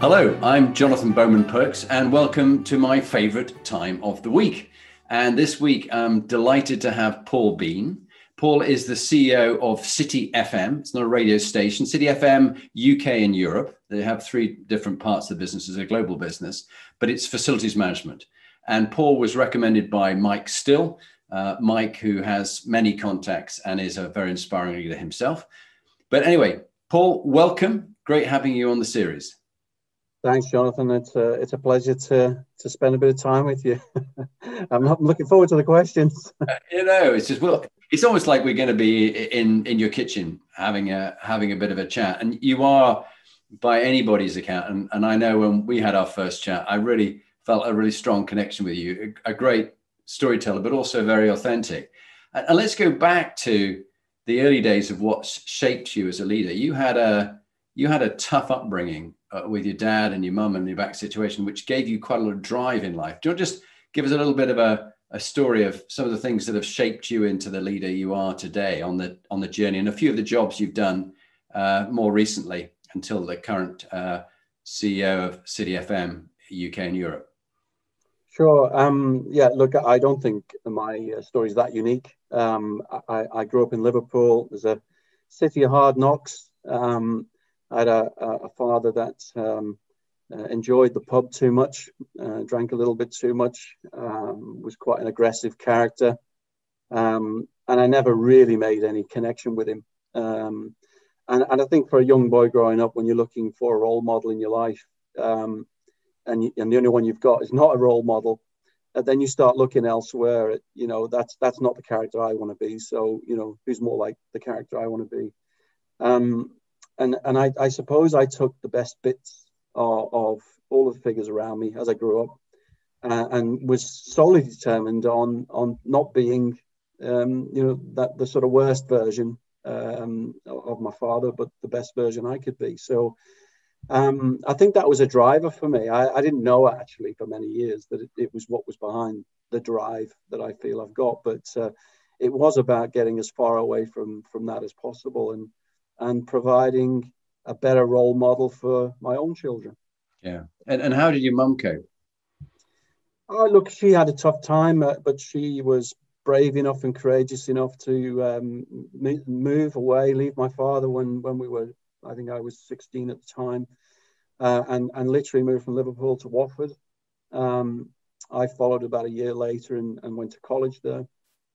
Hello, I'm Jonathan Bowman Perks, and welcome to my favorite time of the week. And this week, I'm delighted to have Paul Bean. Paul is the CEO of City FM. It's not a radio station. City FM, UK and Europe. They have three different parts of the business as a global business, but it's facilities management. And Paul was recommended by Mike Still, uh, Mike, who has many contacts and is a very inspiring leader himself. But anyway, Paul, welcome. Great having you on the series. Thanks, Jonathan. It's a, it's a pleasure to to spend a bit of time with you. I'm, not, looking forward to the questions. Uh, you know, it's just well, it's almost like we're going to be in in your kitchen having a having a bit of a chat, and you are by anybody's account. And, and I know when we had our first chat, I really felt a really strong connection with you. A, a great storyteller, but also very authentic. And, and let's go back to the early days of what shaped you as a leader. You had a you had a tough upbringing uh, with your dad and your mum and your back situation, which gave you quite a lot of drive in life. Do you want to just give us a little bit of a, a story of some of the things that have shaped you into the leader you are today on the on the journey, and a few of the jobs you've done uh, more recently until the current uh, CEO of City FM UK and Europe? Sure. Um, yeah. Look, I don't think my uh, story is that unique. Um, I, I, grew up in Liverpool. There's a city of hard knocks. Um, I had a, a father that um, uh, enjoyed the pub too much, uh, drank a little bit too much, um, was quite an aggressive character. Um, and I never really made any connection with him. Um, and, and I think for a young boy growing up, when you're looking for a role model in your life, um, and, you, and the only one you've got is not a role model, and then you start looking elsewhere. At, you know, that's that's not the character I want to be. So, you know, who's more like the character I want to be? And and I, I suppose I took the best bits of, of all of the figures around me as I grew up, uh, and was solely determined on on not being, um, you know, that the sort of worst version um, of my father, but the best version I could be. So. Um, I think that was a driver for me. I, I didn't know actually for many years that it, it, was what was behind the drive that I feel I've got, but uh, it was about getting as far away from from that as possible. And and providing a better role model for my own children. Yeah. And, and how did your mum cope? Oh, look, she had a tough time, uh, but she was brave enough and courageous enough to um, move away, leave my father when, when we were, I think I was 16 at the time, uh, and, and literally moved from Liverpool to Watford. Um, I followed about a year later and, and went to college there.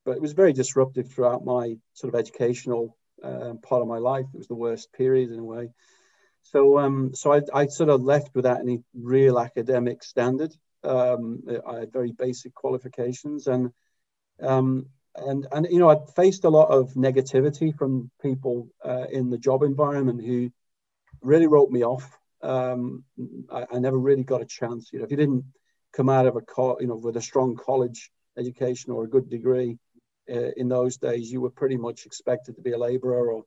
But it was very disruptive throughout my sort of educational um, part of my life. It was the worst period in a way. So, um, so I, I, sort of left without any real academic standard. Um, I had very basic qualifications, and um, and and you know, I faced a lot of negativity from people uh, in the job environment who really wrote me off. Um, I, I, never really got a chance. You know, if you didn't come out of a co- you know with a strong college education or a good degree, uh, in those days, you were pretty much expected to be a labourer or,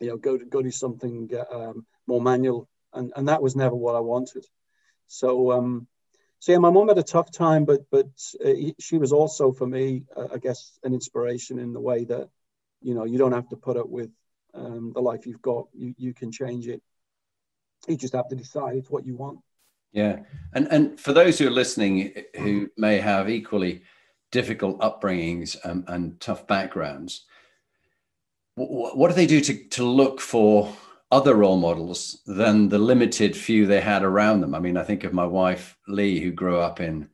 you know, go to go do something um, more manual, and and that was never what I wanted. So, um, so yeah, my mom had a tough time, but but uh, she was also for me, uh, I guess, an inspiration in the way that, you know, you don't have to put up with um, the life you've got. You you can change it. You just have to decide it's what you want. Yeah, and and for those who are listening who may have equally difficult upbringings um, and tough backgrounds, what do they do to, to look for other role models than the limited few they had around them? I mean, I think of my wife, Lee, who grew up in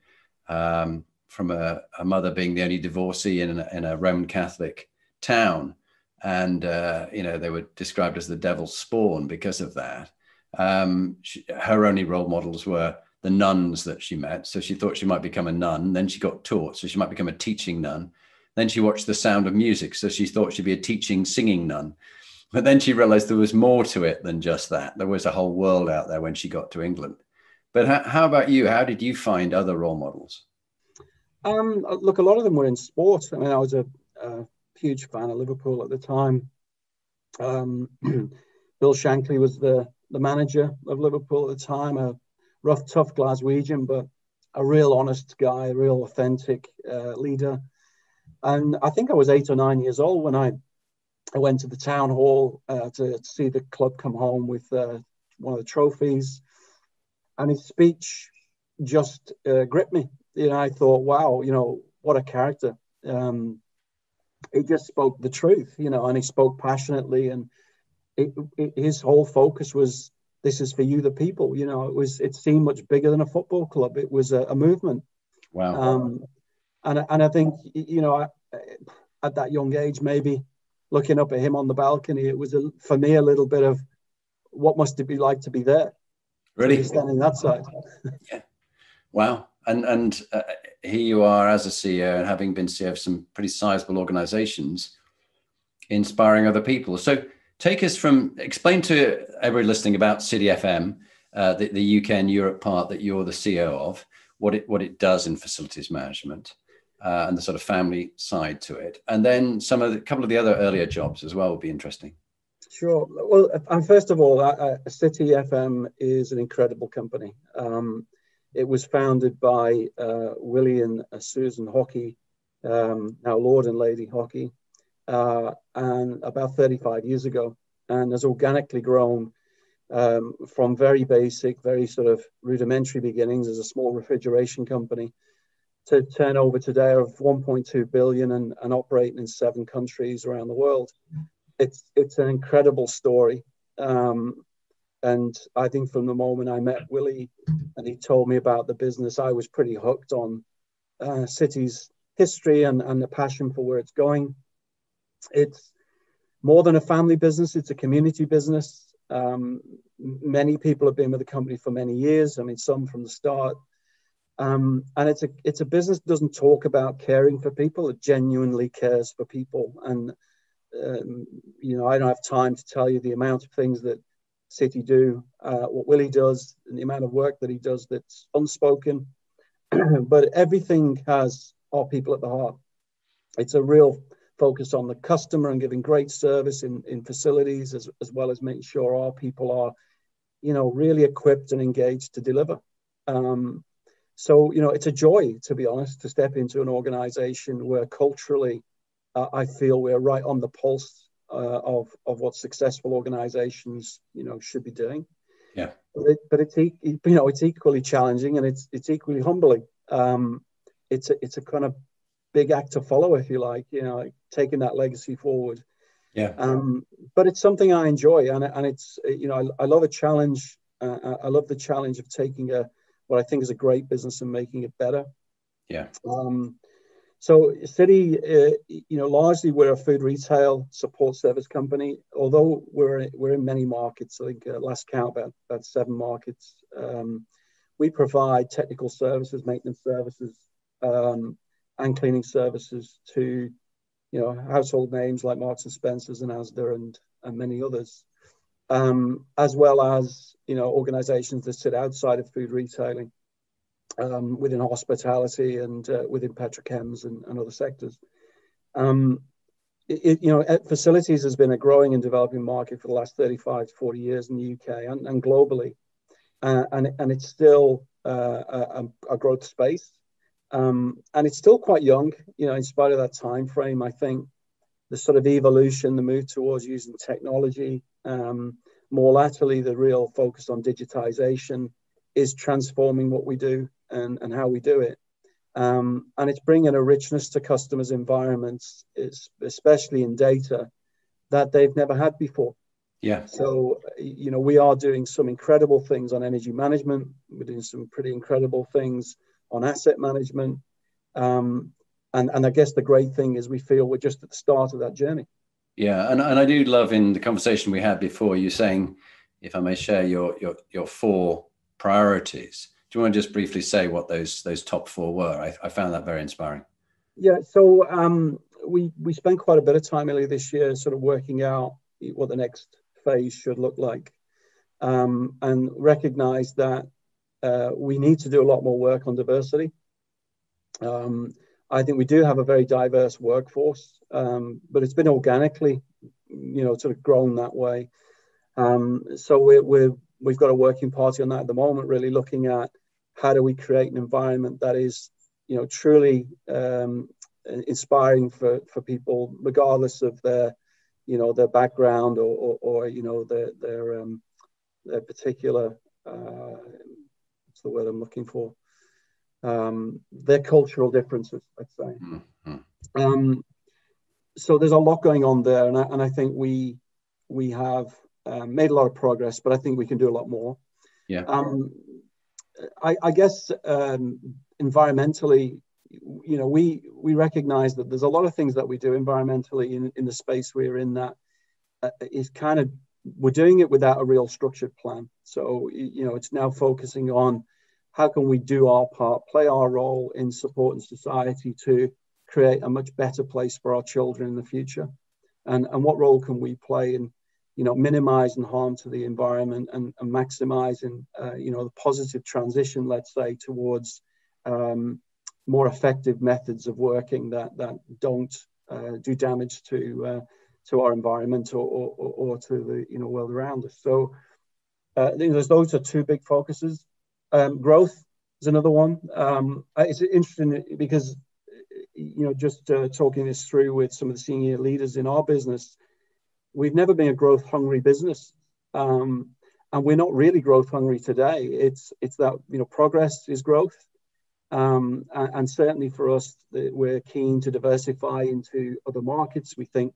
um, from a, a, mother being the only divorcee in a, in a Roman Catholic town. And, uh, you know, they were described as the devil's spawn because of that. Um, she, her only role models were the nuns that she met. So she thought she might become a nun. Then she got taught, so she might become a teaching nun. Then she watched The Sound of Music, so she thought she'd be a teaching, singing nun. But then she realized there was more to it than just that. There was a whole world out there when she got to England. But how, how about you? How did you find other role models? Um, look, a lot of them were in sport. I mean, I was a, a huge fan of Liverpool at the time. Um, Bill Shankly was the, the manager of Liverpool at the time, a rough, tough Glaswegian, but a real honest guy, real authentic uh, leader. And I think I was eight or nine years old when I, I went to the town hall uh, to, to, see the club come home with uh, one of the trophies. And his speech just uh, gripped me. You know, I thought, wow, you know, what a character. Um, he just spoke the truth, you know, and he spoke passionately. And it, it, his whole focus was, this is for you, the people. You know, it was, it seemed much bigger than a football club. It was a, a movement. Wow. Um, and and I think you know, I, at that young age, maybe looking up at him on the balcony, it was a, for me a little bit of what must it be like to be there. Really, standing that side. yeah. Wow. And and uh, here you are as a CEO and having been CEO of some pretty sizable organizations, inspiring other people. So take us from explain to everybody listening about City FM, uh, the, the UK and Europe part that you're the CEO of, what it what it does in facilities management, uh, and the sort of family side to it, and then some of the couple of the other earlier jobs as well would be interesting. Sure. Well, and first of all, uh, City FM is an incredible company. Um, it was founded by uh, Willie and uh, Susan Haughey, um, now Lord and Lady Haughey, uh, and about 35 years ago, and has organically grown um, from very basic, very sort of rudimentary beginnings as a small refrigeration company to turnover today of 1.2 billion and, and operating in seven countries around the world. It's it's an incredible story. Um, and I think from the moment I met Willie and he told me about the business, I was pretty hooked on uh, City's history and, and the passion for where it's going. It's more than a family business, it's a community business. Um, many people have been with the company for many years. I mean, some from the start. Um, and it's a it's a business that doesn't talk about caring for people. It genuinely cares for people. And um, you know, I don't have time to tell you the amount of things that City do, uh, what Willie does, and the amount of work that he does that's unspoken. but everything has our people at the heart. It's a real focus on the customer and giving great service in, in facilities as, as well as making sure our people are, you know, really equipped and engaged to deliver. Um, so, you know, it's a joy, to be honest, to step into an organization where culturally uh, I feel we're right on the pulse uh, of, of what successful organizations, you know, should be doing. Yeah. But, it, but it's, you know, it's equally challenging and it's, it's equally humbling. Um, it's a, it's a kind of big act to follow, if you like, you know, like taking that legacy forward. Yeah. Um, but it's something I enjoy, and and it's you know I, I love a challenge. Uh, I love the challenge of taking a what I think is a great business and making it better. Yeah. Um, so City, uh, you know, largely we're a food retail support service company. Although we're we're in many markets, I think uh, last count about about seven markets. Um, we provide technical services, maintenance services, um, and cleaning services to, you know, household names like Marks and Spencers and Asda and, and many others, um, as well as, you know, organizations that sit outside of food retailing um, within hospitality and uh, within petrochems and, and other sectors. Um, it, you know, facilities has been a growing and developing market for the last 35 to 40 years in the UK and, and globally. Uh, and, and it's still uh, a, a, growth space. Um, and it's still quite young, you know, in spite of that time frame. I think the sort of evolution, the move towards using technology, um, more latterly, the real focus on digitization is transforming what we do and, and how we do it. Um, and it's bringing a richness to customers' environments, especially in data, that they've never had before. Yeah. So, you know, we are doing some incredible things on energy management. We're doing some pretty incredible things on asset management. Um, and, and I guess the great thing is we feel we're just at the start of that journey. Yeah, and, and I do love in the conversation we had before you saying, if I may share your your your four priorities. Do you want to just briefly say what those those top four were? I, I found that very inspiring. Yeah, so um, we we spent quite a bit of time earlier this year, sort of working out what the next phase should look like, um, and recognize that uh, we need to do a lot more work on diversity. Um, I think we do have a very diverse workforce, um, but it's been organically, you know, sort of grown that way. Um, so we're, we're, we've got a working party on that at the moment, really looking at how do we create an environment that is, you know, truly um, inspiring for, for people, regardless of their, you know, their background or, or, or you know, their, their, um, their particular, uh, what's the word I'm looking for? Um, their cultural differences, let's say. Mm-hmm. Um, so there's a lot going on there, and I, and I think we we have um, made a lot of progress, but I think we can do a lot more. Yeah. Um, I, I, guess um, environmentally, you know, we we recognize that there's a lot of things that we do environmentally in, in the space we're in that uh, is kind of we're doing it without a real structured plan. So you know, it's now focusing on how can we do our part, play our role in supporting society to create a much better place for our children in the future, and and what role can we play in you know minimizing harm to the environment and, and maximizing uh, you know the positive transition, let's say, towards um, more effective methods of working that that don't uh, do damage to uh, to our environment or, or, or, to the you know world around us. So uh, I think there's those are two big focuses. Um, growth is another one. Um, it's interesting because you know just uh, talking this through with some of the senior leaders in our business, we've never been a growth hungry business. Um, and we're not really growth hungry today. It's it's that you know progress is growth, um, and, and, certainly for us, we're keen to diversify into other markets. We think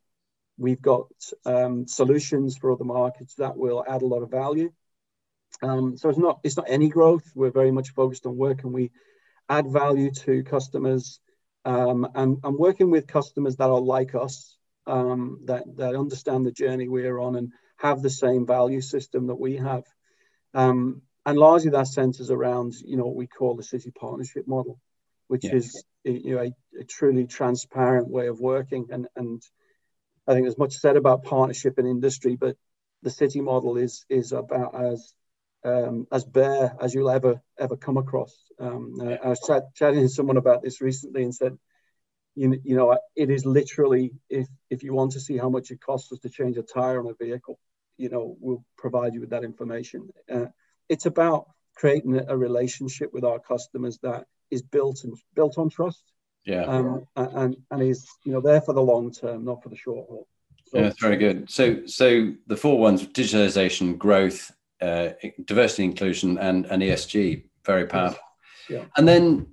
we've got um, solutions for other markets that will add a lot of value. Um, so it's not it's not any growth. We're very much focused on where can we add value to customers um, and, and working with customers that are like us, um, that that understand the journey we're on and have the same value system that we have. Um, and largely that centers around you know what we call the city partnership model which is you know a, a, truly transparent way of working and and i think there's much said about partnership in industry but the city model is is about as um, as bare as you'll ever ever come across um, i was chat, chatting to someone about this recently and said you, you know it is literally if if you want to see how much it costs us to change a tire on a vehicle you know we'll provide you with that information uh, it's about creating a relationship with our customers that is built and built on trust. Yeah. Um, and and is you know there for the long term, not for the short haul. So, yeah, that's very good. So so the four ones: digitalization, growth, uh, diversity, inclusion, and and ESG. Very powerful. Yeah. And then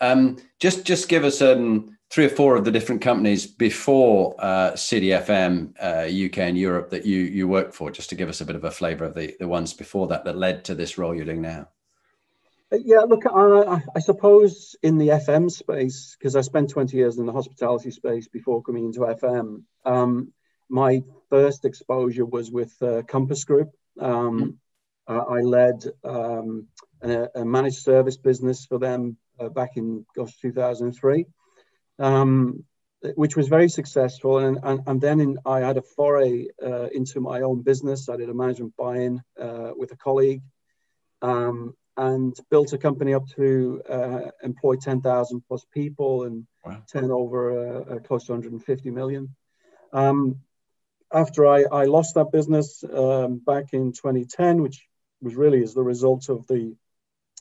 um, just just give us um, three or four of the different companies before uh, City FM uh, UK and Europe that you you worked for, just to give us a bit of a flavour of the the ones before that that led to this role you're doing now. Yeah, look, I, I suppose in the FM space, because I spent 20 years in the hospitality space before coming into FM, um, my first exposure was with uh, Compass Group. Um, uh, I led um, a, a, managed service business for them uh, back in gosh 2003 um, which was very successful. And, and, and then in, I had a foray uh, into my own business. I did a management buy-in uh, with a colleague um, and built a company up to uh, employ 10,000 plus people and wow. turnover uh, uh, close to 150 million. Um, after I, I lost that business um, back in 2010, which was really as the result of the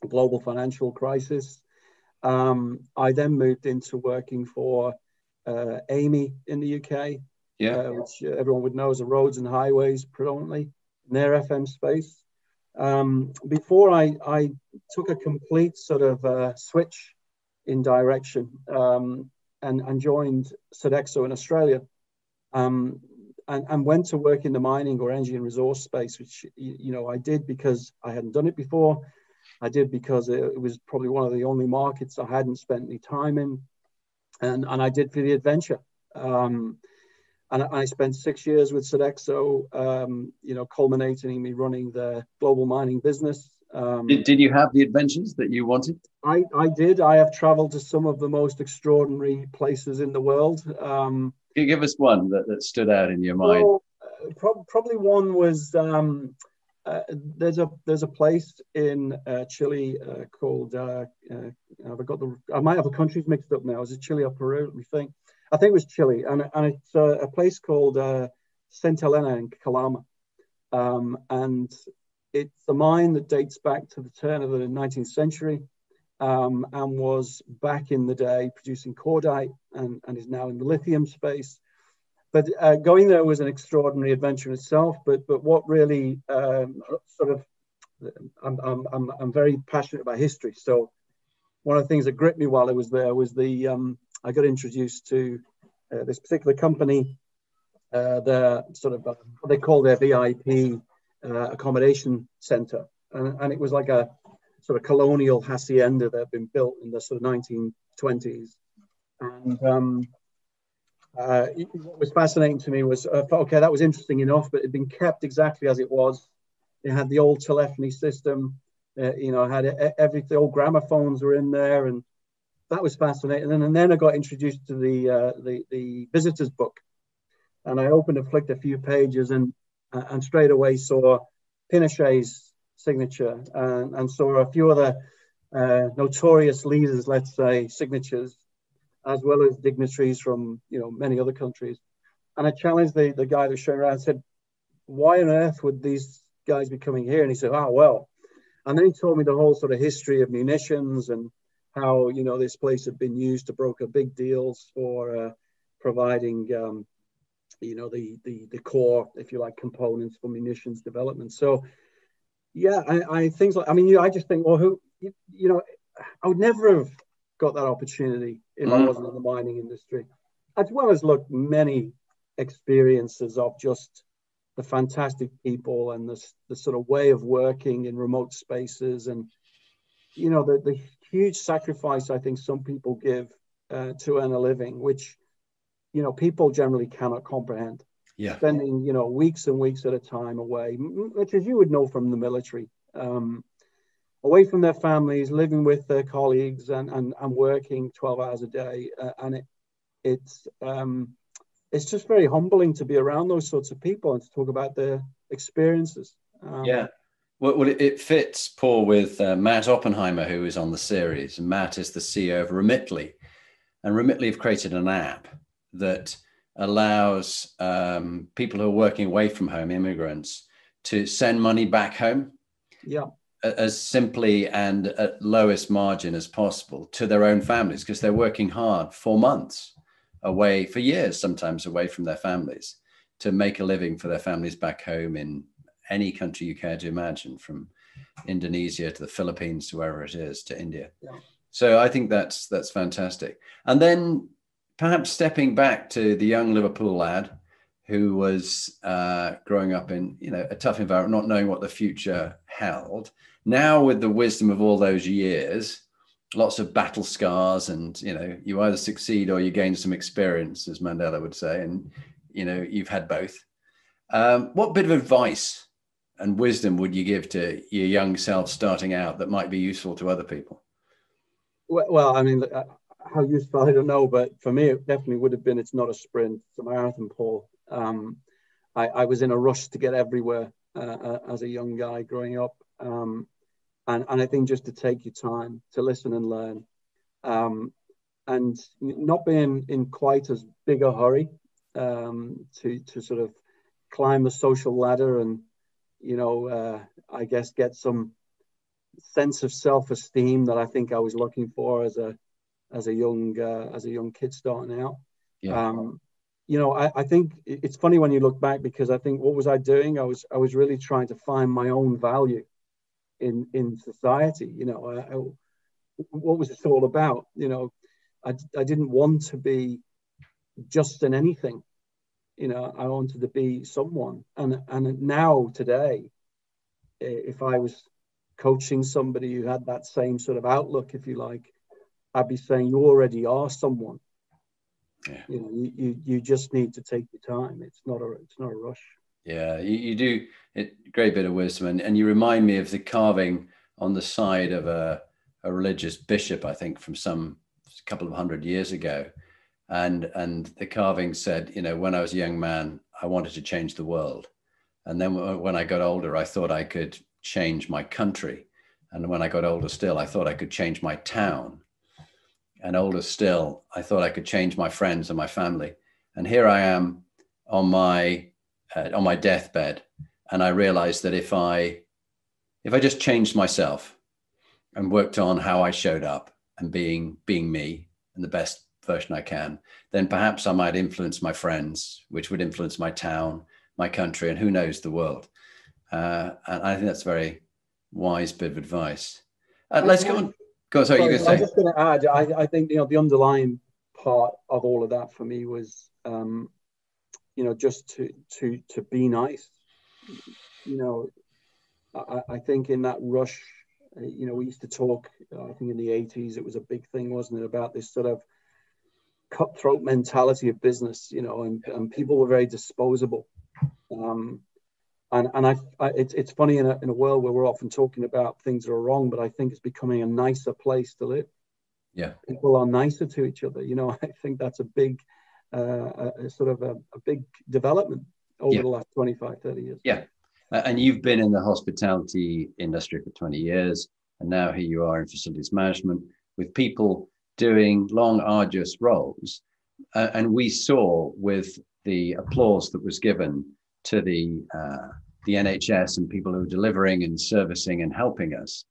global financial crisis, um, I then moved into working for uh, Amey in the UK, yeah. uh, which everyone would know as a roads and highways predominantly, in their FM space. Um, before I, I took a complete sort of uh, switch in direction um, and, and joined Sodexo in Australia um, and, and went to work in the mining or energy and resource space, which, you know, I did because I hadn't done it before. I did because it, it was probably one of the only markets I hadn't spent any time in, and and I did for the adventure. Um, and I spent six years with Sodexo, um, you know, culminating in me running the global mining business. Um, did, did you have the adventures that you wanted? I, I did. I have traveled to some of the most extraordinary places in the world. Um, Can you give us one that, that stood out in your mind? Well, pro- probably one was um, uh, there's a there's a place in uh, Chile uh, called uh, uh, I've got the I might have the countries mixed up now. Is it Chile or Peru? Let me think. I think it was Chile, and and it's a place called Santa Elena in Calama, um, and it's a mine that dates back to the turn of the 19th century. Um, and was back in the day producing cordite and, and is now in the lithium space but uh, going there was an extraordinary adventure in itself. But but what really um, sort of I'm, I'm, I'm, I'm very passionate about history. So one of the things that gripped me while I was there was the um, I got introduced to uh, this particular company. Uh, their sort of uh, what they call their VIP uh, accommodation center, and, and it was like a sort of colonial hacienda that had been built in the sort of 1920s, and um, uh, what was fascinating to me was uh, okay, that was interesting enough, but it had been kept exactly as it was. It had the old telephony system, uh, you know, had everything, old gramophones were in there, and that was fascinating. And then, and then I got introduced to the, uh, the the visitors book, and I opened and flicked a few pages, and uh, and straight away saw Pinochet's signature, and, and saw a few other uh, notorious leaders, let's say, signatures as well as dignitaries from you know many other countries. And I challenged the, the guy that was showing around said, why on earth would these guys be coming here? And he said, oh, well. And then he told me the whole sort of history of munitions and how, you know, this place had been used to broker big deals for uh, providing, um, you know, the, the, the core, if you like, components for munitions development. So, yeah, I, I things like, I mean, you, I just think, well, who, you, you know, I would never have got that opportunity if mm. I wasn't in the mining industry, as well as look many experiences of just the fantastic people and the, the sort of way of working in remote spaces and you know the, the huge sacrifice I think some people give uh, to earn a living, which you know people generally cannot comprehend. Yeah, spending you know weeks and weeks at a time away, which as you would know from the military. Um, away from their families, living with their colleagues, and and, and working twelve hours a day. Uh, and it it's um, it's just very humbling to be around those sorts of people and to talk about their experiences. Um, yeah. Well, well, it fits, Paul, with uh, Matt Oppenheimer, who is on the series. Matt is the CEO of Remitly. And Remitly have created an app that allows um, people who are working away from home, immigrants, to send money back home. Yeah as simply and at lowest margin as possible to their own families because they're working hard for months away for years sometimes away from their families to make a living for their families back home in any country you care to imagine from indonesia to the philippines to wherever it is to india. Yeah. so i think that's that's fantastic. And then perhaps stepping back to the young liverpool lad who was uh, growing up in you know a tough environment not knowing what the future held. Now with the wisdom of all those years lots of battle scars and you know you either succeed or you gain some experience as mandela would say and you know you've had both. Um, what bit of advice and wisdom would you give to your young self starting out that might be useful to other people? Well i mean uh, how useful i don't know but for me it definitely would have been it's not a sprint it's a marathon paul. Um, I, I, was in a rush to get everywhere uh, uh, as a young guy growing up. Um, and, and I think just to take your time to listen and learn, um, and not being in quite as big a hurry um, to to sort of climb the social ladder and you know uh, I guess get some sense of self-esteem that I think I was looking for as a as a young uh, as a young kid starting out. Yeah. Um, you know, I, I, think it's funny when you look back because I think what was I doing? I was I was really trying to find my own value in in society. You know, I, I, what was this all about? You know, I, I didn't want to be just in anything. You know, I wanted to be someone. And and now today, if I was coaching somebody who had that same sort of outlook, if you like, I'd be saying you already are someone. Yeah. You know, you, you, you just need to take your time. It's not a it's not a rush. Yeah, you, you do it. Great bit of wisdom, and, and you remind me of the carving on the side of a, a religious bishop, I think, from some couple of hundred years ago, and and the carving said, you know, when I was a young man, I wanted to change the world. And then when I got older, I thought I could change my country. And when I got older still, I thought I could change my town. And older still, I thought I could change my friends and my family. And here I am on my uh, on my deathbed, and I realized that if I if I just changed myself and worked on how I showed up and being being me and the best version I can, then perhaps I might influence my friends, which would influence my town, my country, and who knows the world. Uh, and I think that's a very wise bit of advice. Uh, let's go on. Go on. Sorry, sorry you going to say? I'm just going to add. I, I think you know the underlying part of all of that for me was, um, you know, just to to to be nice. You know, I, I think in that rush, you know, we used to talk. I think in the '80s it was a big thing, wasn't it, about this sort of cutthroat mentality of business, you know, and, and people were very disposable. Um, and and I, I it's, it's funny in a, in a world where we're often talking about things that are wrong, but I think it's becoming a nicer place to live. Yeah, people are nicer to each other. You know, I think that's a big, uh, a, a sort of a, a, big development over yeah. the last 25, 30 years. Yeah, and you've been in the hospitality industry for 20 years, and now here you are in facilities management with people doing long, arduous roles. Uh, and we saw with the applause that was given to the uh, the NHS and people who are delivering and servicing and helping us,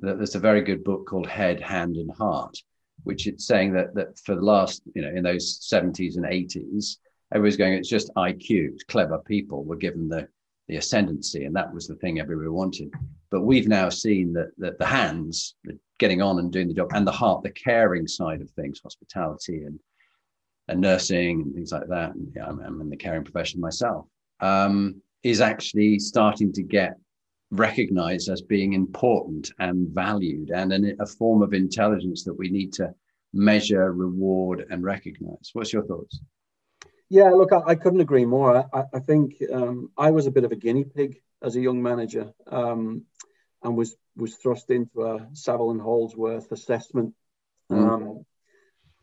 that there's a very good book called Head, Hand, and Heart, which it's saying that that for the last, you know, in those 70s and 80s, everybody's going, it's just IQ, clever people were given the the ascendancy, and that was the thing everybody wanted. But we've now seen that that the hands, the getting on and doing the job, and the heart, the caring side of things, hospitality and and nursing and things like that. And yeah, I'm, I'm in the caring profession myself. Um, is actually starting to get recognized as being important and valued, and an, a form of intelligence that we need to measure, reward, and recognize. What's your thoughts? Yeah, look, I, I couldn't agree more. I, I think um, I was a bit of a guinea pig as a young manager um, and was was thrust into a Saville and Holdsworth assessment. Mm. Um,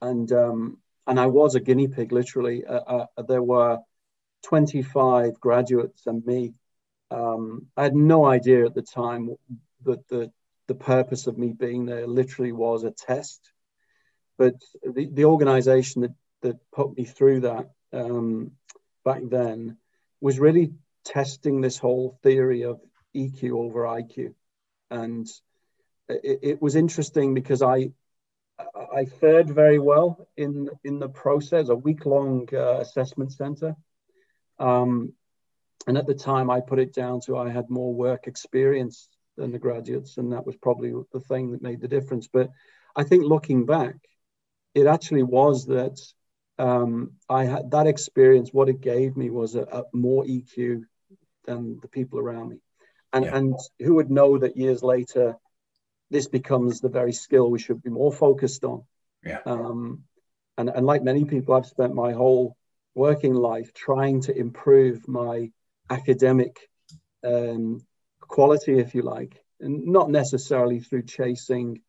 and um, and I was a guinea pig, literally. Uh, uh, there were 25 graduates and me. Um, I had no idea at the time that the, the purpose of me being there literally was a test. But the, the organization that, that put me through that um, back then was really testing this whole theory of EQ over IQ. And it, it was interesting because I, I fared very well in, in the process, a week long uh, assessment center. Um, and at the time, I put it down to I had more work experience than the graduates, and that was probably the thing that made the difference. But I think looking back, it actually was that um, I had that experience. What it gave me was a, a more EQ than the people around me, and yeah. and who would know that years later, this becomes the very skill we should be more focused on. Yeah. Um, and and like many people, I've spent my whole working life trying to improve my academic um, quality, if you like, and not necessarily through chasing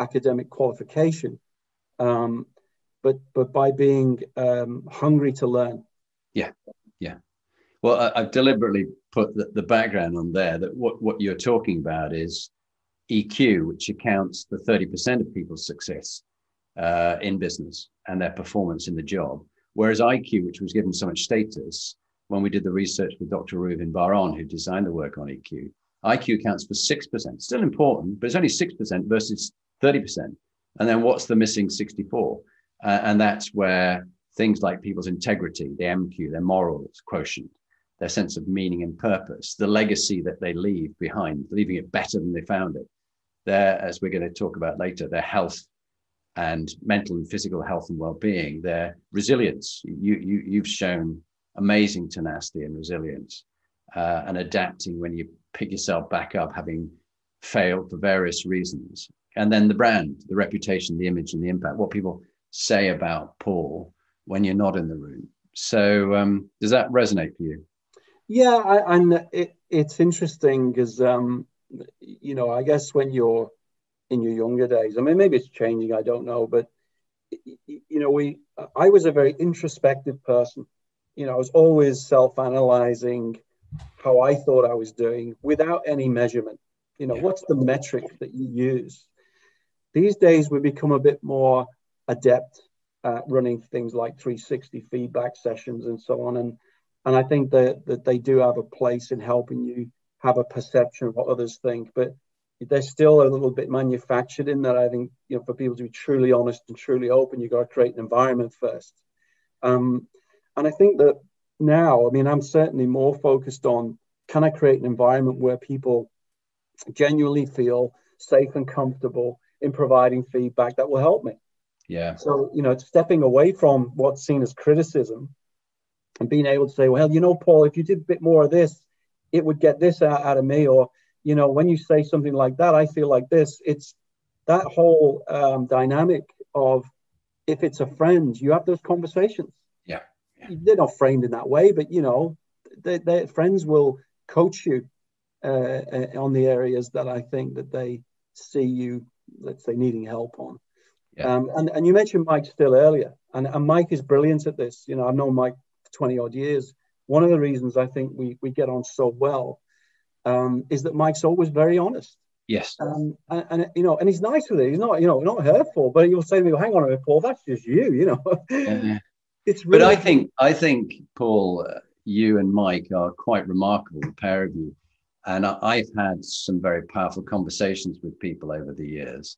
academic qualification, um, but but by being um, hungry to learn. Yeah, yeah. Well, I, have deliberately put the, the background on there that what what you're talking about is EQ, which accounts for 30% of people's success uh, in business and their performance in the job. Whereas IQ, which was given so much status, when we did the research with Dr. Reuven Bar-On, who designed the work on EQ, IQ accounts for 6%. Still important, but it's only 6% versus 30%. And then what's the missing 64? Uh, and that's where things like people's integrity, the MQ, their morals quotient, their sense of meaning and purpose, the legacy that they leave behind, leaving it better than they found it. Their, as we're going to talk about later, their health and mental and physical health and well-being, their resilience. You, you, you've shown amazing tenacity and resilience uh, and adapting when you pick yourself back up, having failed for various reasons. And then the brand, the reputation, the image, and the impact, what people say about Paul when you're not in the room. So, um, does that resonate for you? Yeah, I, and it, it's interesting because, um, you know, I guess when you're in your younger days. I mean, maybe it's changing. I don't know, but you know, we I was a very introspective person. You know, I was always self-analyzing how I thought I was doing without any measurement. You know, yeah. what's the metric that you use? These days, we become a bit more adept at running things like 360 feedback sessions and so on. And and I think that, that they do have a place in helping you have a perception of what others think. But they're still a little bit manufactured in that I think, you know, for people to be truly honest and truly open, you've got to create an environment first. Um, and I think that now, I mean, I'm certainly more focused on can I create an environment where people genuinely feel safe and comfortable in providing feedback that will help me. Yeah. So, you know, it's stepping away from what's seen as criticism and being able to say, well, you know, Paul, if you did a bit more of this, it would get this out, out of me. Or, you know, when you say something like that, I feel like this. It's that whole um, dynamic of if it's a friend, you have those conversations. Yeah. yeah. They're not framed in that way, but, you know, their friends will coach you uh, uh, on the areas that I think that they see you, let's say, needing help on. Yeah. Um, and, and you mentioned Mike Still earlier, and, and Mike is brilliant at this. You know, I've known Mike 20 odd years. One of the reasons I think we, we get on so well um, is that Mike's always very honest. Yes. Um, and, and, you know, and he's nice with it. He's not, you know, not hurtful, but he'll say to me, well, hang on a minute, Paul, that's just you, you know. Yeah. it's really- but I think, I think, Paul, uh, you and Mike are quite remarkable, the pair of you. And I, I've had some very powerful conversations with people over the years.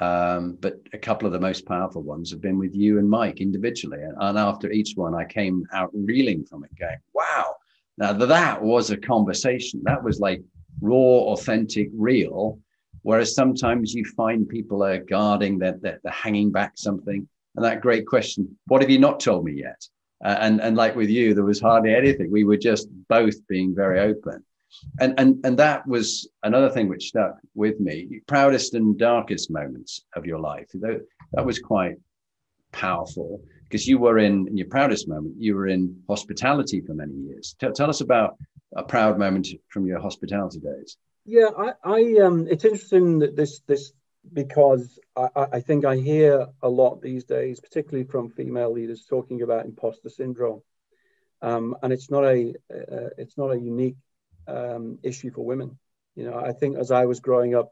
Um, but a couple of the most powerful ones have been with you and Mike individually. And, and after each one, I came out reeling from it, going, wow, now that was a conversation. That was like raw, authentic, real. Whereas sometimes you find people are guarding, they're, they're, they're hanging back something. And that great question, what have you not told me yet? Uh, and, and like with you, there was hardly anything. We were just both being very open and and and that was another thing which stuck with me proudest and darkest moments of your life. That, that was quite powerful because you were in, in your proudest moment you were in hospitality for many years. Tell, tell us about a proud moment from your hospitality days. Yeah i i um it's interesting that this this because I, I think I hear a lot these days, particularly from female leaders, talking about imposter syndrome, um, and it's not a uh, it's not a unique um, issue for women. You know, I think as I was growing up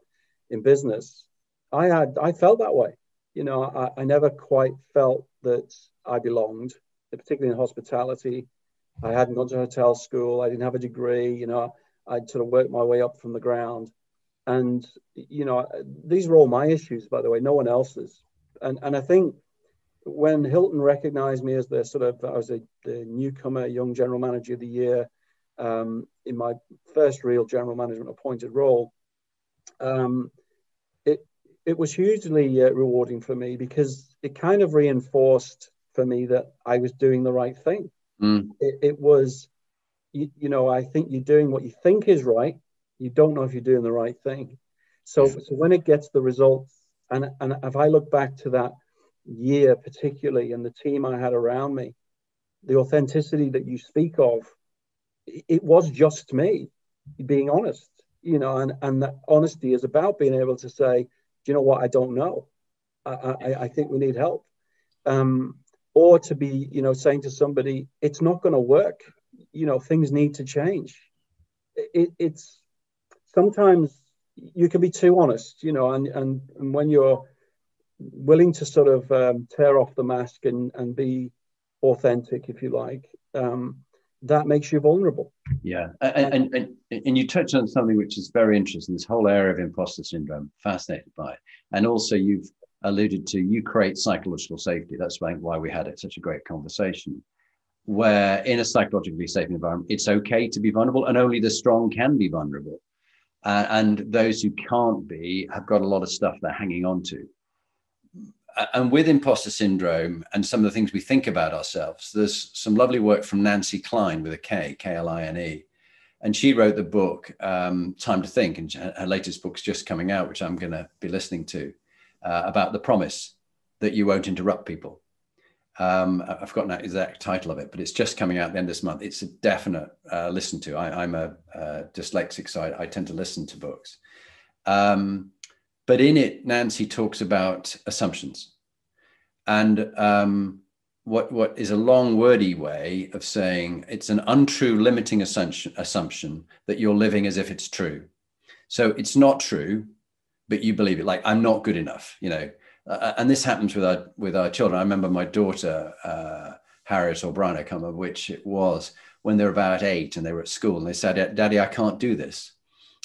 in business, I had I felt that way. You know, I, I never quite felt that I belonged, particularly in hospitality. I hadn't gone to hotel school. I didn't have a degree. You know, I'd sort of worked my way up from the ground. And, you know, these were all my issues, by the way, no one else's. And, and I think when Hilton recognized me as the sort of, I was a, the newcomer, young general manager of the year, um, in my first real general management appointed role, um, it it was hugely uh, rewarding for me because it kind of reinforced for me that I was doing the right thing. Mm. It, it, was, you, you, know, I think you're doing what you think is right. You don't know if you're doing the right thing. So, so when it gets the results, and and if I look back to that year particularly and the team I had around me, the authenticity that you speak of it was just me being honest, you know, and, and that honesty is about being able to say, do you know what, I don't know. I, I, I think we need help. Um, or to be, you know, saying to somebody, it's not going to work. You know, things need to change. It, it's sometimes you can be too honest, you know, and, and, and when you're willing to sort of um, tear off the mask and, and be authentic, if you like, um, that makes you vulnerable. Yeah, and, and and you touched on something which is very interesting. This whole area of imposter syndrome, fascinated by it, and also you've alluded to you create psychological safety. That's why we had it such a great conversation. Where in a psychologically safe environment, it's okay to be vulnerable, and only the strong can be vulnerable. Uh, and those who can't be have got a lot of stuff they're hanging on to and with imposter syndrome and some of the things we think about ourselves, there's some lovely work from Nancy Kline with a K, K L I N E. And she wrote the book, um, Time to Think, and her latest book's just coming out, which I'm going to be listening to, uh, about the promise that you won't interrupt people. Um, I've forgotten the exact title of it, but it's just coming out at the end of this month. It's a definite uh, listen to. I, am a, a, dyslexic, so I, I, tend to listen to books. Um, but in it, Nancy talks about assumptions. And um, what what is a long wordy way of saying it's an untrue limiting assumption assumption that you're living as if it's true. So it's not true but you believe it. Like i'm not good enough you know? Uh, and this happens with our with our children. I remember my daughter uh, harriet o'brien i can't remember which it was when they were about eight and they were at school and they said daddy i can't do this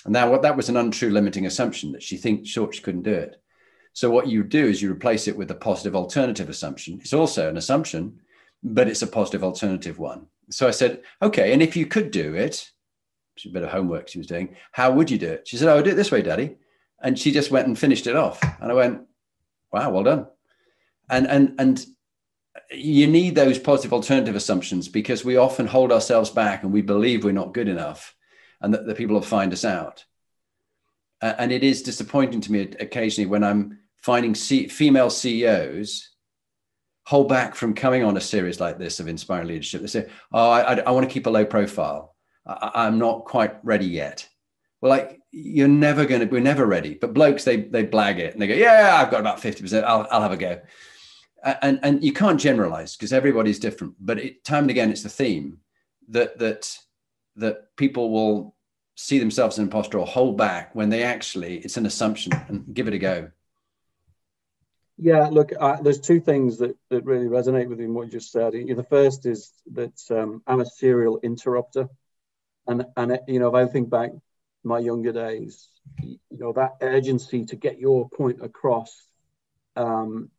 and now what that was an untrue limiting assumption that she thinks thought she couldn't do it so what you do is you replace it with a positive alternative assumption. It's also an assumption, but it's a positive alternative one. So I said, okay, and if you could do it, a bit of homework she was doing, how would you do it? She said, oh, I'll do it this way, Daddy. And she just went and finished it off. And I went, wow, well done. And and and you need those positive alternative assumptions because we often hold ourselves back and we believe we're not good enough and that the people will find us out. and it is disappointing to me occasionally when I'm finding C- female CEOs hold back from coming on a series like this of inspiring leadership. They say, "Oh, I, I want to keep a low profile. I, am not quite ready yet." Well, like you're never going to. We're never ready. But blokes, they they blag it and they go, "Yeah, I've got about fifty percent. I'll I'll have a go." And and you can't generalize because everybody's different. But it, time and again, it's the theme that that that people will see themselves as an imposter or hold back when they actually it's an assumption and give it a go. Yeah, look, there's two things that, that really resonate with me what you just said. The first is that um, I'm a serial interrupter, and and you know if I think back my younger days, you know that urgency to get your point across um,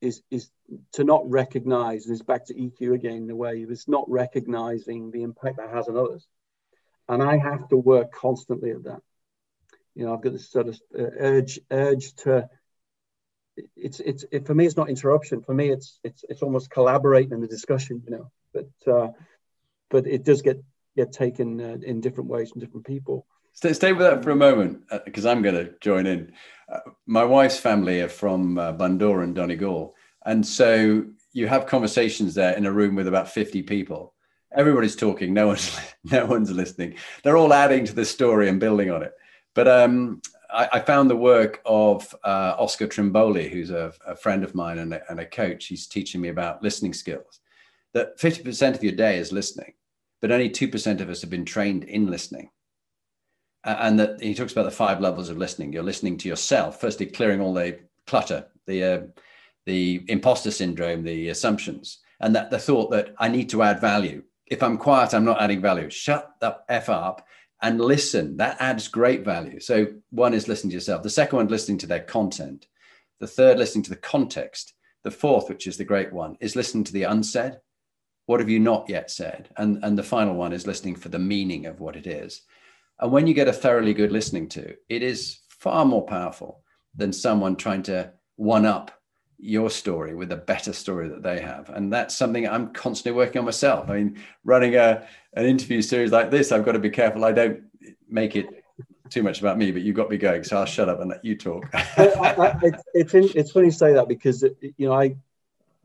is is to not recognise. And it's back to EQ again. In a way, it's not recognizing the impact that has on others, and I have to work constantly at that. You know, I've got this sort of uh, urge urge to it's it's it, for me it's not interruption. For me it's it's it's almost collaborating in the discussion you know. But uh, but it does get get taken uh, in different ways from different people. Stay, stay with that for a moment because uh, i'm going to join in. Uh, my wife's family are from uh, Bundoran and Donegal. And so you have conversations there in a room with about 50 people everybody's talking no one's no one's listening they're all adding to the story and building on it but um, I, found the work of uh, Oscar Trimboli, who's a, a friend of mine and a, and a, coach. He's teaching me about listening skills. That 50% of your day is listening, but only 2% of us have been trained in listening. And that he talks about the five levels of listening. You're listening to yourself, firstly, clearing all the clutter, the, uh, the imposter syndrome, the assumptions, and that the thought that I need to add value. If I'm quiet, I'm not adding value. Shut the F up and listen. That adds great value. So, one is listening to yourself. The second one, listening to their content. The third, listening to the context. The fourth, which is the great one, is listening to the unsaid. What have you not yet said? And, and the final one is listening for the meaning of what it is. And when you get a thoroughly good listening to, it is far more powerful than someone trying to one up your story with a better story that they have. And that's something i'm constantly working on myself. I mean running a an interview series like this i've got to be careful. I don't make it too much about me but you've got me going so i'll shut up and let you talk. It's, it's, it's funny you say that because you know i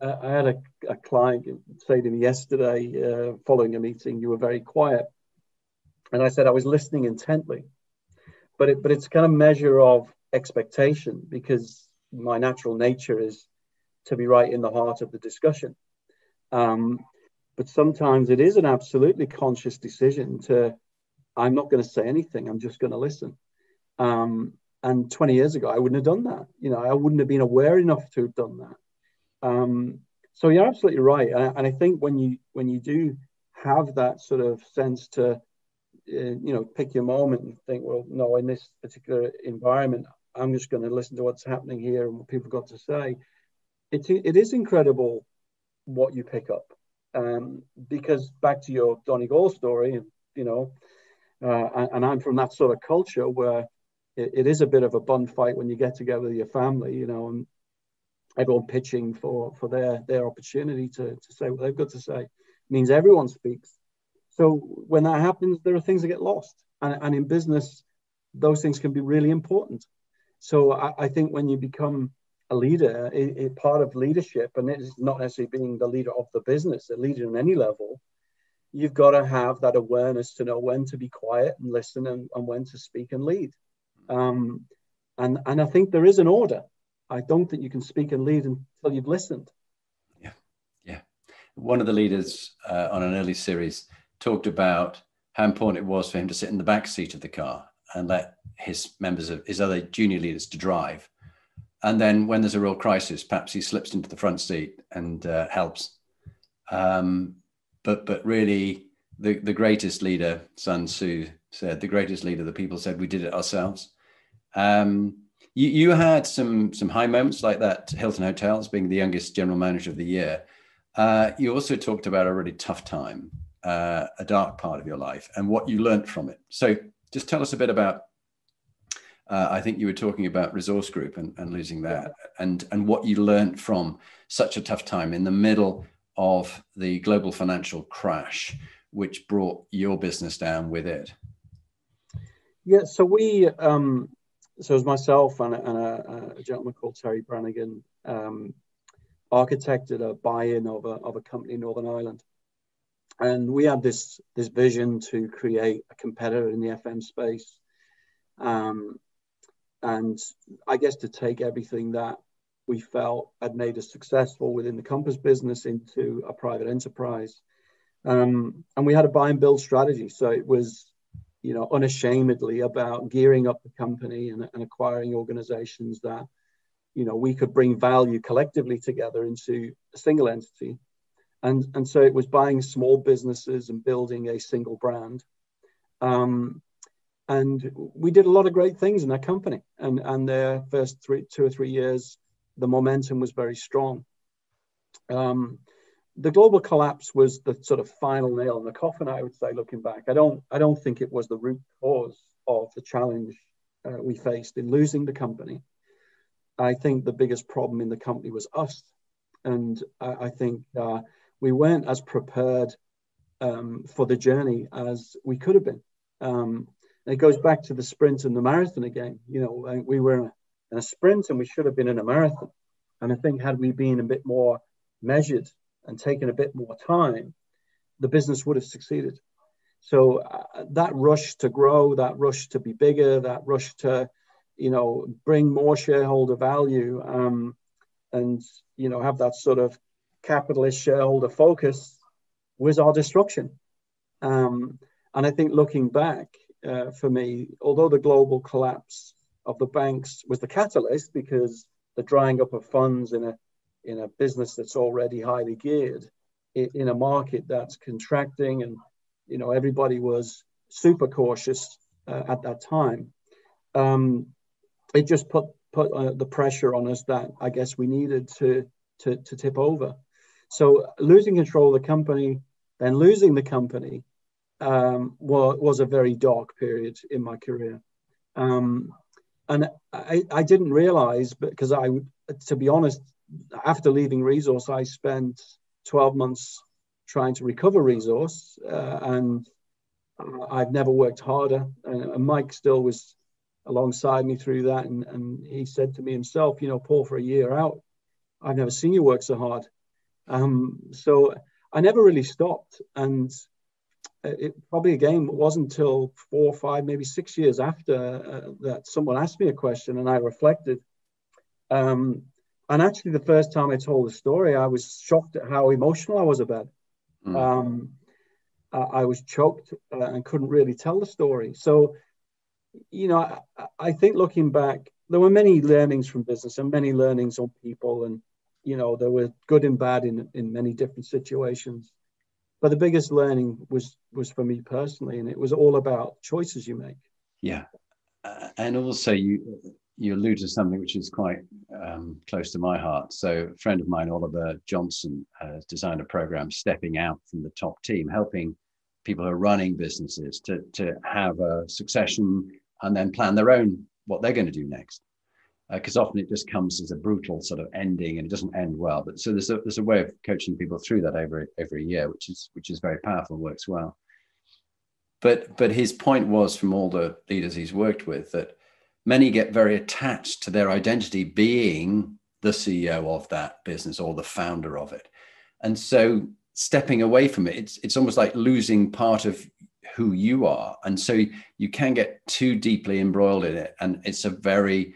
i had a, a client say to me yesterday uh, following a meeting. You were very quiet. And i said i was listening intently. But it but it's kind of measure of expectation because my natural nature is to be right in the heart of the discussion. Um, but sometimes it is an absolutely conscious decision to, I'm not going to say anything, I'm just going to listen. Um, and 20 years ago, I wouldn't have done that. You know, I wouldn't have been aware enough to have done that. Um, so you're absolutely right. And I, and I, think when you when you do have that sort of sense to, uh, you know, pick your moment and think, well, no, in this particular environment, I'm just going to listen to what's happening here and what people got to say. It, it is incredible what you pick up. Um, because back to your Donegal story, you know, uh, and, I'm from that sort of culture where it, it is a bit of a bun fight when you get together with your family, you know, and everyone pitching for for their their opportunity to, to say what they've got to say it means everyone speaks. So when that happens, there are things that get lost, and, and in business, those things can be really important. So I, I think when you become a leader, a, a, part of leadership, and it's not necessarily being the leader of the business, a leader in any level, you've got to have that awareness to know when to be quiet and listen and, and when to speak and lead. Um, and, and I think there is an order. I don't think you can speak and lead until you've listened. Yeah, yeah. one of the leaders uh, on an early series talked about how important it was for him to sit in the back seat of the car and let his members of his other junior leaders to drive. And then when there's a real crisis, perhaps he slips into the front seat and uh, helps. Um, but but really, the, the greatest leader, Sun Tzu said, the greatest leader, the people said, we did it ourselves. Um, you, you had some some high moments like that Hilton Hotels being the youngest general manager of the year. Uh, you also talked about a really tough time, uh, a dark part of your life, and what you learned from it. So just tell us a bit about. Uh, I think you were talking about Resource Group and, and losing that, and and what you learned from such a tough time in the middle of the global financial crash, which brought your business down with it. Yeah, so we um, so it was myself and, a, and a, a gentleman called Terry Brannigan um, architected a buy-in of a, of a company in Northern Ireland. And we had this, this vision to create a competitor in the FM space. Um, and I guess to take everything that we felt had made us successful within the Compass business into a private enterprise. Um, and we had a buy and build strategy. So it was you know, unashamedly about gearing up the company and, and acquiring organizations that, you know, we could bring value collectively together into a single entity. And, and so it was buying small businesses and building a single brand. Um, and we did a lot of great things in that company. And, and their first three, two or three years, the momentum was very strong. Um, the global collapse was the sort of final nail in the coffin. I would say, looking back, I don't, I don't think it was the root cause of the challenge uh, we faced in losing the company. I think the biggest problem in the company was us, and I, I think uh, we weren't as prepared um, for the journey as we could have been. Um, it goes back to the sprint and the marathon again. You know, we were in a, in a sprint and we should have been in a marathon. And I think had we been a bit more measured and taken a bit more time, the business would have succeeded. So uh, that rush to grow, that rush to be bigger, that rush to, you know, bring more shareholder value, um, and you know have that sort of capitalist shareholder focus was our destruction. Um, and I think looking back uh, for me, although the global collapse of the banks was the catalyst because the drying up of funds in a in a business that's already highly geared in a market that's contracting and you know everybody was super cautious uh, at that time um, it just put put uh, the pressure on us that i guess we needed to to, to tip over so losing control of the company then losing the company um, was, was a very dark period in my career um, and I, I didn't realize because i to be honest after leaving resource, I spent 12 months trying to recover resource, uh, and I've never worked harder. And, Mike still was alongside me through that, and, and he said to me himself, "You know, Paul, for a year out, I've never seen you work so hard." Um, so I never really stopped, and it probably again wasn't until four, five, maybe six years after uh, that someone asked me a question, and I reflected. Um, and actually, the first time I told the story, I was shocked at how emotional I was about it. Mm. Um, I, I, was choked uh, and couldn't really tell the story. So, you know, I, I, think looking back, there were many learnings from business and many learnings on people, and you know, there were good and bad in in many different situations. But the biggest learning was was for me personally, and it was all about choices you make. Yeah, uh, and also you you allude to something which is quite um, close to my heart. So, a friend of mine, Oliver Johnson, has designed a program stepping out from the top team, helping people who are running businesses to, to have a succession and then plan their own what they're going to do next. Because uh, often it just comes as a brutal sort of ending and it doesn't end well. But so there's a, there's a way of coaching people through that every every year, which is which is very powerful, and works well. But but his point was from all the leaders he's worked with that many get very attached to their identity being the CEO of that business or the founder of it. And so stepping away from it, it's, it's almost like losing part of who you are. And so you can get too deeply embroiled in it. And it's a very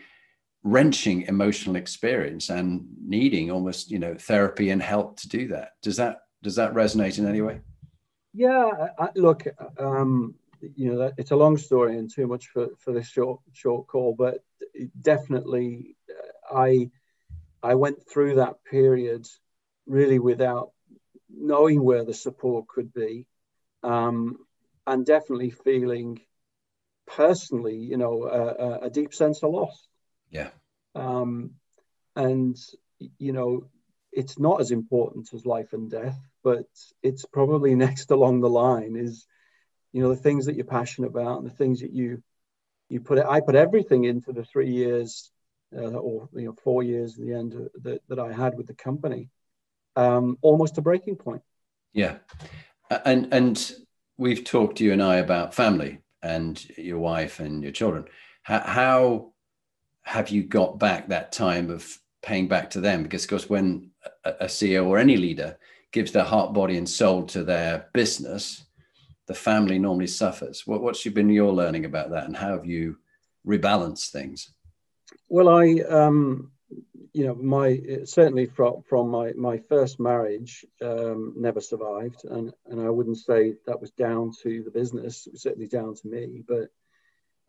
wrenching emotional experience and needing almost, you know, therapy and help to do that. Does that does that resonate in any way? Yeah, I, look, um, you know, it's a long story and too much for, for this short short call, but definitely, uh, I I went through that period really without knowing where the support could be, um, and definitely feeling personally, you know, a, a deep sense of loss. Yeah. Um, and you know, it's not as important as life and death, but it's probably next along the line is, you know, the things that you're passionate about and the things that you you put it. I put everything into the three years uh, or you know four years in the end that, that I had with the company, um, almost a breaking point. Yeah, and and we've talked you and I about family and your wife and your children. How, how have you got back that time of paying back to them? Because of course, when a, CEO or any leader gives their heart, body, and soul to their business, the family normally suffers. What, what's been your learning about that, and how have you rebalanced things? Well, I, um, you know, my certainly from from my my first marriage um, never survived, and and I wouldn't say that was down to the business. It was certainly down to me, but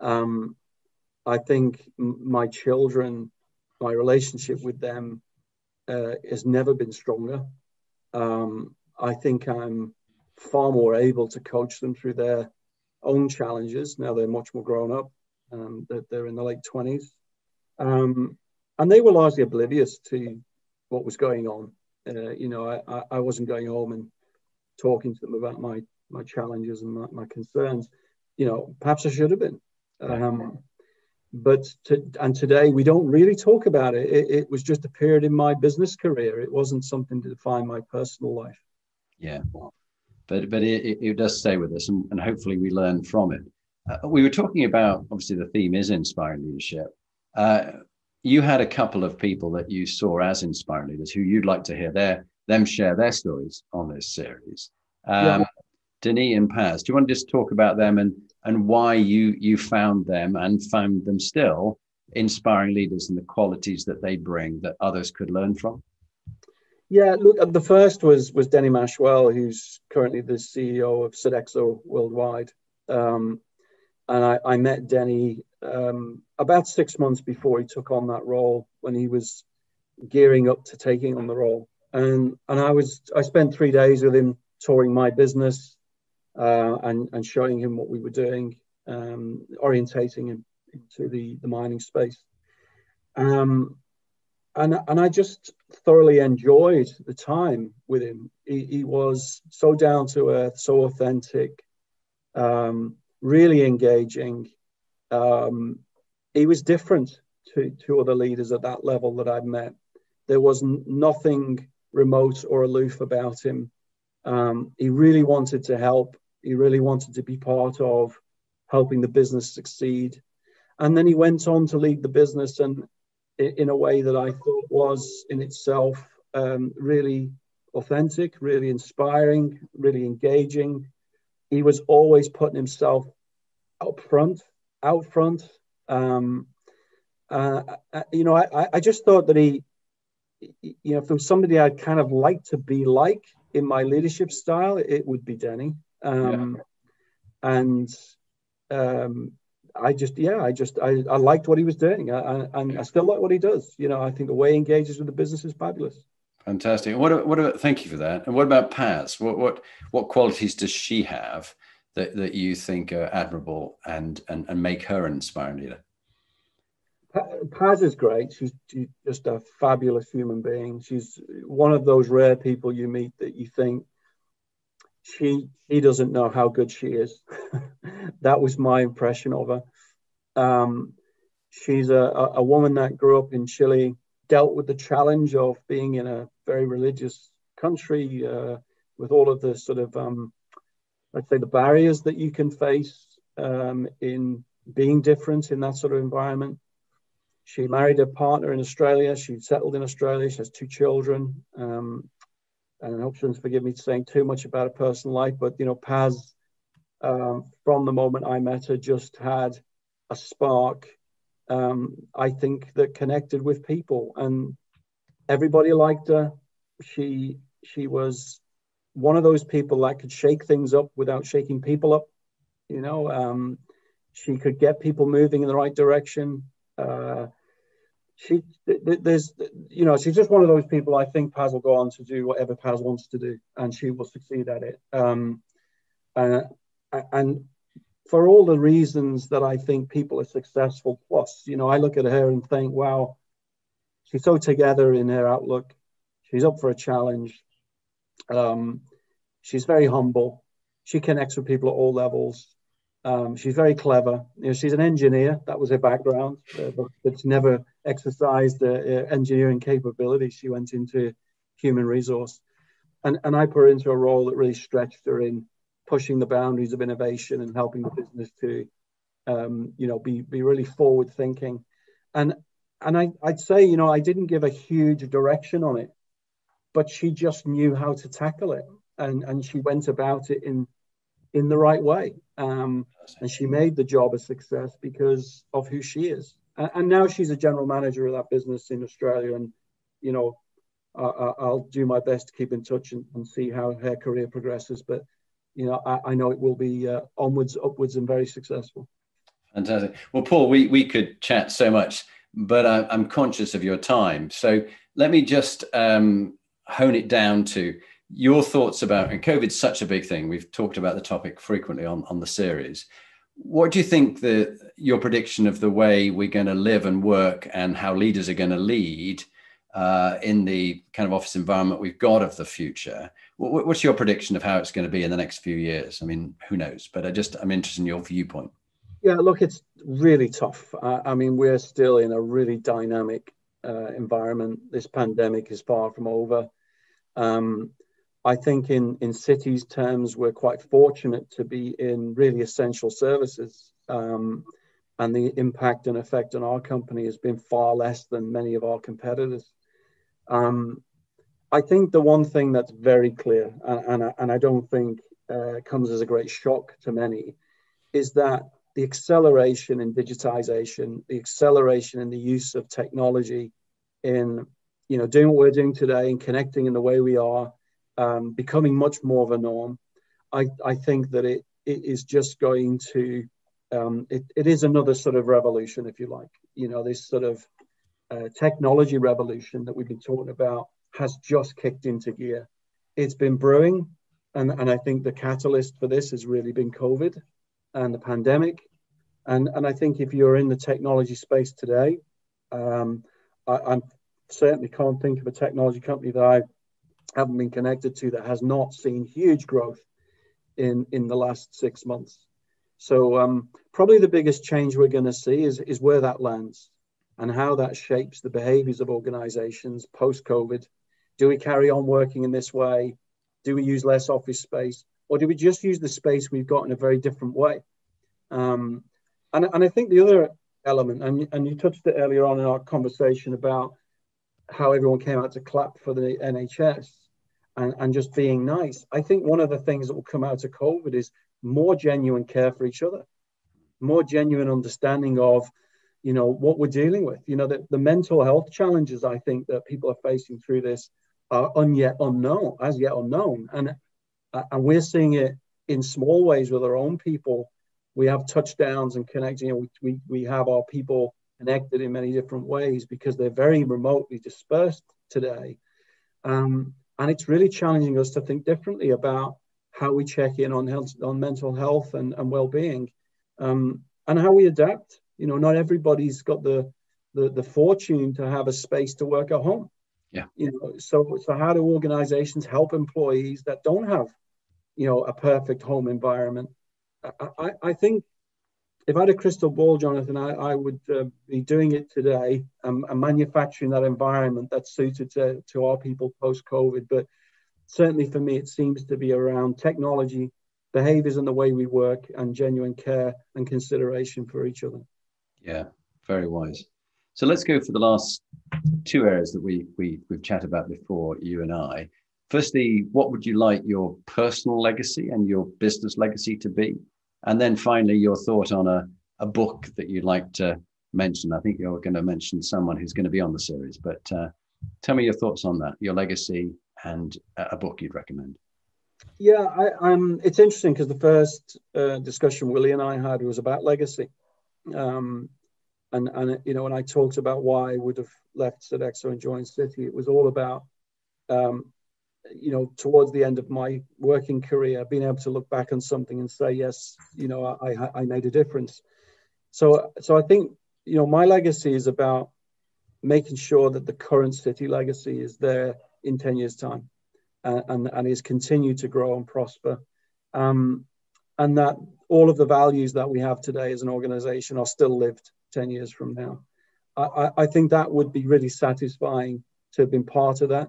um, I think my children, my relationship with them, uh, has never been stronger. Um, I think I'm far more able to coach them through their own challenges. Now they're much more grown up. Um, they're, they're in the late 20s. Um, and they were largely oblivious to what was going on. Uh, you know, I, I wasn't going home and talking to them about my my challenges and my, my concerns. You know, perhaps I should have been. Um, but to, and today we don't really talk about it. it. It was just a period in my business career. It wasn't something to define my personal life. Yeah, but but it, it does stay with us, and, and hopefully we learn from it. Uh, we were talking about obviously the theme is inspiring leadership. Uh, you had a couple of people that you saw as inspiring leaders who you'd like to hear their them share their stories on this series. Um, yeah. Denis and Paz, do you want to just talk about them and and why you you found them and found them still inspiring leaders and the qualities that they bring that others could learn from? Yeah, look, uh, the first was was Denis Machuel, who's currently the CEO of Sodexo Worldwide. Um, and I, I met Denis um, about six months before he took on that role when he was gearing up to taking on the role. And and I was I spent three days with him touring my business, uh, and, and showing him what we were doing, um, orientating him into the, the mining space. Um, and, and I just thoroughly enjoyed the time with him. He, he was so down to earth, so authentic, um, really engaging. Um, he was different to, to other leaders at that level that I'd met. There was nothing remote or aloof about him. Um, he really wanted to help. He really wanted to be part of helping the business succeed. And then he went on to lead the business and in a way that I thought was in itself um, really authentic, really inspiring, really engaging. He was always putting himself out front, out front. Um, uh, uh you know, I, I just thought that he, you know, if there was somebody I'd kind of like to be like in my leadership style, it would be Denis. Um, yeah. And um, I just, yeah, I just, I, I liked what he was doing, I, and I still like what he does. You know, I think the way he engages with the business is fabulous. Fantastic. What, what about? Thank you for that. And what about Paz? What, what, what qualities does she have that, that you think are admirable and, and, and make her an inspiring leader? Paz is great. She's, she's, just a fabulous human being. She's one of those rare people you meet that you think she she doesn't know how good she is. that was my impression of her. Um, she's a, a woman that grew up in Chile, dealt with the challenge of being in a very religious country uh, with all of the sort of um, let's say the barriers that you can face um, in being different in that sort of environment. She married a partner in Australia. She settled in Australia. She has two children. Um, and I hope she doesn't forgive me saying too much about her personal life, but you know, Paz, um, from the moment I met her, just had a spark. Um, I think that connected with people, and everybody liked her. She she was one of those people that could shake things up without shaking people up. You know, um, she could get people moving in the right direction. Uh, she there's you know she's just one of those people I think Paz will go on to do whatever Paz wants to do and she will succeed at it. Um, uh, and for all the reasons that I think people are successful, plus you know I look at her and think, wow, she's so together in her outlook. She's up for a challenge. Um, she's very humble. She connects with people at all levels. Um, she's very clever. You know, she's an engineer. That was her background, uh, but, but she never exercised uh, uh, engineering capability. She went into human resource, and and I put her into a role that really stretched her in pushing the boundaries of innovation and helping the business to, um, you know, be be really forward thinking, and and I I'd say you know I didn't give a huge direction on it, but she just knew how to tackle it, and and she went about it in in the right way. Um, and she made the job a success because of who she is. And, and, now she's a general manager of that business in Australia. And, you know, uh, I'll do my best to keep in touch and, and, see how her career progresses. But, you know, I, I know it will be uh, onwards, upwards, and very successful. Fantastic. Well, Paul, we, we could chat so much, but I, am conscious of your time. So let me just um, hone it down to your thoughts about and COVID's such a big thing. We've talked about the topic frequently on, on the series. What do you think the your prediction of the way we're going to live and work and how leaders are going to lead uh, in the kind of office environment we've got of the future? What, what's your prediction of how it's going to be in the next few years? I mean, who knows? But I just I'm interested in your viewpoint. Yeah, look, it's really tough. I, I mean, we're still in a really dynamic uh, environment. This pandemic is far from over. Um, I think in, in cities terms, we're quite fortunate to be in really essential services. Um, and the impact and effect on our company has been far less than many of our competitors. Um, I think the one thing that's very clear, and, and, and I don't think uh, comes as a great shock to many, is that the acceleration in digitization, the acceleration in the use of technology in you know doing what we're doing today and connecting in the way we are um, becoming much more of a norm. I, I think that it, it is just going to, um, it, it is another sort of revolution, if you like. You know, this sort of uh, technology revolution that we've been talking about has just kicked into gear. It's been brewing, and, and I think the catalyst for this has really been COVID and the pandemic. And, and I think if you're in the technology space today, um, I, I certainly can't think of a technology company that I haven't been connected to that has not seen huge growth in in the last six months. So um, probably the biggest change we're going to see is is where that lands and how that shapes the behaviors of organizations post COVID. Do we carry on working in this way? Do we use less office space, or do we just use the space we've got in a very different way? Um, and, and I think the other element, and, and you touched it earlier on in our conversation about how everyone came out to clap for the NHS and, and just being nice. I think one of the things that will come out of COVID is more genuine care for each other, more genuine understanding of, you know, what we're dealing with. You know, the, the mental health challenges I think that people are facing through this are unyet unknown, as yet unknown. And, uh, and we're seeing it in small ways with our own people. We have touchdowns and connecting. We, we, we have our people connected in many different ways because they're very remotely dispersed today. Um, and it's really challenging us to think differently about how we check in on health, on mental health and, and well-being, um, and how we adapt. You know, not everybody's got the, the the fortune to have a space to work at home. Yeah. You know, so so how do organizations help employees that don't have, you know, a perfect home environment? I, I, I think if I had a crystal ball, Jonathan, I, I would uh, be doing it today um, and manufacturing that environment that's suited to, to our people post COVID. But certainly for me, it seems to be around technology, behaviors, and the way we work, and genuine care and consideration for each other. Yeah, very wise. So let's go for the last two areas that we, we, we've chatted about before, you and I. Firstly, what would you like your personal legacy and your business legacy to be? And then finally, your thought on a, a book that you'd like to mention. I think you're going to mention someone who's going to be on the series, but uh, tell me your thoughts on that, your legacy and a book you'd recommend. yeah, I, am It's interesting because the first uh, discussion Willie and I had was about legacy, um, and and you know when I talked about why I would have left Sodexo and joined City, it was all about um, you know towards the end of my working career, being able to look back on something and say yes, you know I I made a difference. So so I think you know my legacy is about making sure that the current City legacy is there in ten years time, uh, and and is continued to grow and prosper. Um, and that all of the values that we have today as an organization are still lived 10 years from now. I, I think that would be really satisfying to have been part of that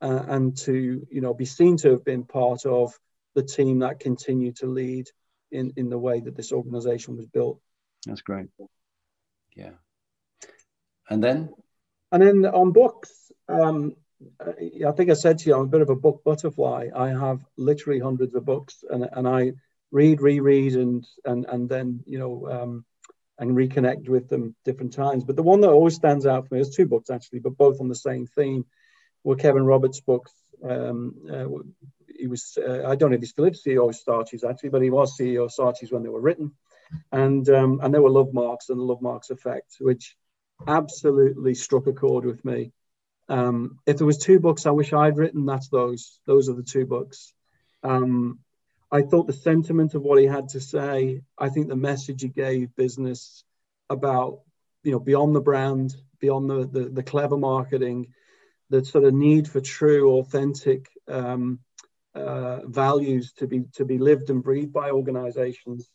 uh, and to you know be seen to have been part of the team that continued to lead in, in the way that this organization was built. That's great. Yeah. And then? And then on books, um, I think I said to you, I'm a bit of a book butterfly. I have literally hundreds of books and, and I read, reread, and and and then you know um, and reconnect with them different times. But the one that always stands out for me is two books actually, but both on the same theme. Were Kevin Roberts' books. Um, uh, he was uh, I don't know if he still is CEO of Saatchi's actually, but he was CEO of Saatchi's when they were written, and um, and there were Lovemarks and the Lovemarks effect, which absolutely struck a chord with me. Um, if there was two books I wish I'd written, that's those. Those are the two books. Um, I thought the sentiment of what he had to say, I think the message he gave business about, you know, beyond the brand, beyond the, the, the clever marketing, the sort of need for true, authentic um, uh, values to be to be lived and breathed by organizations.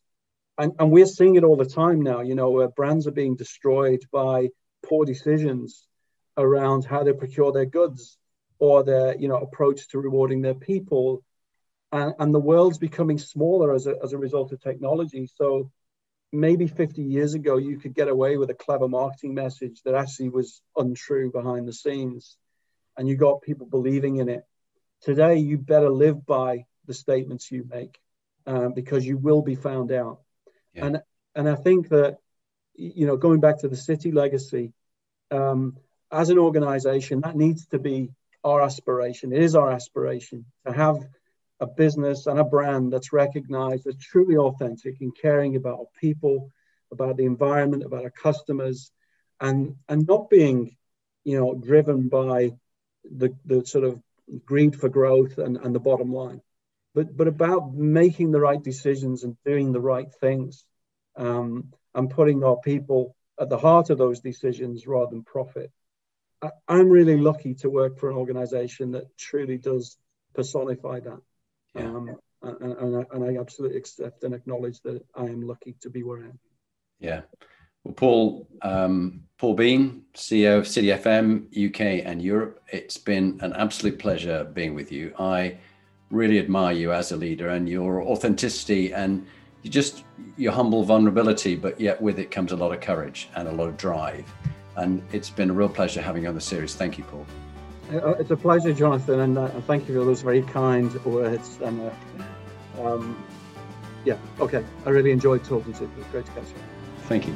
And, and we're seeing it all the time now, you know, where brands are being destroyed by poor decisions around how they procure their goods or their, you know, approach to rewarding their people and, and the world's becoming smaller as a, as a result of technology. So maybe 50 years ago, you could get away with a clever marketing message that actually was untrue behind the scenes, and you got people believing in it. Today, you better live by the statements you make um, because you will be found out. Yeah. And and I think that you know, going back to the city legacy, um, as an organization, that needs to be our aspiration. It is our aspiration to have a business and a brand that's recognized as truly authentic in caring about our people, about the environment, about our customers, and and not being, you know, driven by the the sort of greed for growth and, and the bottom line, but but about making the right decisions and doing the right things, um, and putting our people at the heart of those decisions rather than profit. I, I'm really lucky to work for an organization that truly does personify that. Yeah. Um, and, and, I, and I absolutely accept and acknowledge that I am lucky to be where I am. Yeah. Well, Paul, um, Paul Bean, CEO of City FM UK and Europe, it's been an absolute pleasure being with you. I really admire you as a leader and your authenticity and you just your humble vulnerability, but yet with it comes a lot of courage and a lot of drive. And it's been a real pleasure having you on the series. Thank you, Paul. Uh, it's a pleasure, Jonathan, and uh, thank you for those very kind words. And uh, um, yeah, okay, I really enjoyed talking to you. It was great to catch you. Thank you.